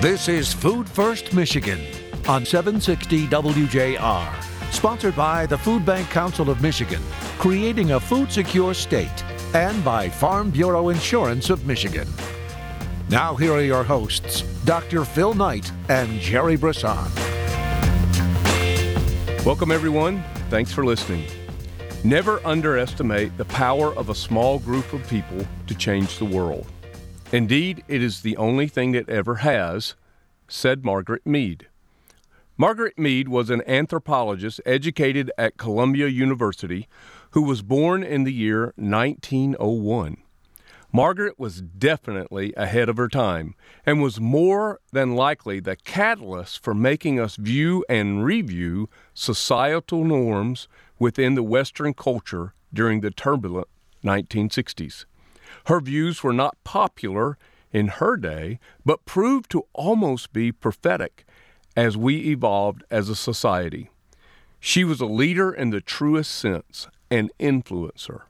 This is Food First Michigan on 760 WJR, sponsored by the Food Bank Council of Michigan, creating a food secure state, and by Farm Bureau Insurance of Michigan. Now, here are your hosts, Dr. Phil Knight and Jerry Brisson. Welcome, everyone. Thanks for listening. Never underestimate the power of a small group of people to change the world. Indeed, it is the only thing that ever has, said Margaret Mead. Margaret Mead was an anthropologist educated at Columbia University who was born in the year 1901. Margaret was definitely ahead of her time and was more than likely the catalyst for making us view and review societal norms within the Western culture during the turbulent 1960s. Her views were not popular in her day, but proved to almost be prophetic as we evolved as a society. She was a leader in the truest sense, an influencer.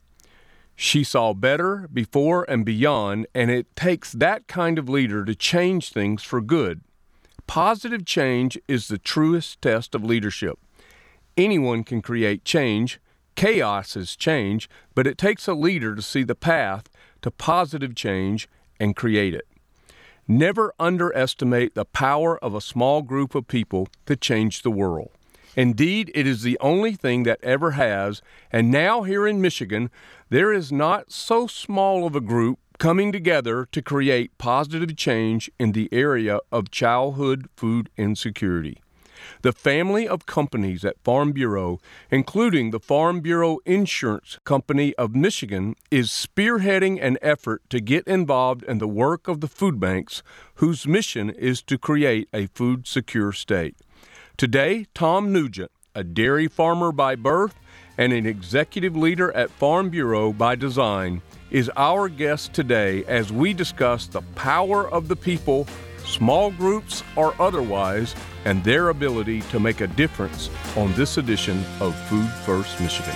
She saw better, before, and beyond, and it takes that kind of leader to change things for good. Positive change is the truest test of leadership. Anyone can create change, chaos is change, but it takes a leader to see the path to positive change and create it. Never underestimate the power of a small group of people to change the world. Indeed, it is the only thing that ever has, and now here in Michigan, there is not so small of a group coming together to create positive change in the area of childhood food insecurity. The family of companies at Farm Bureau, including the Farm Bureau Insurance Company of Michigan, is spearheading an effort to get involved in the work of the food banks, whose mission is to create a food secure state. Today, Tom Nugent, a dairy farmer by birth and an executive leader at Farm Bureau by design, is our guest today as we discuss the power of the people, small groups or otherwise, and their ability to make a difference on this edition of Food First Michigan.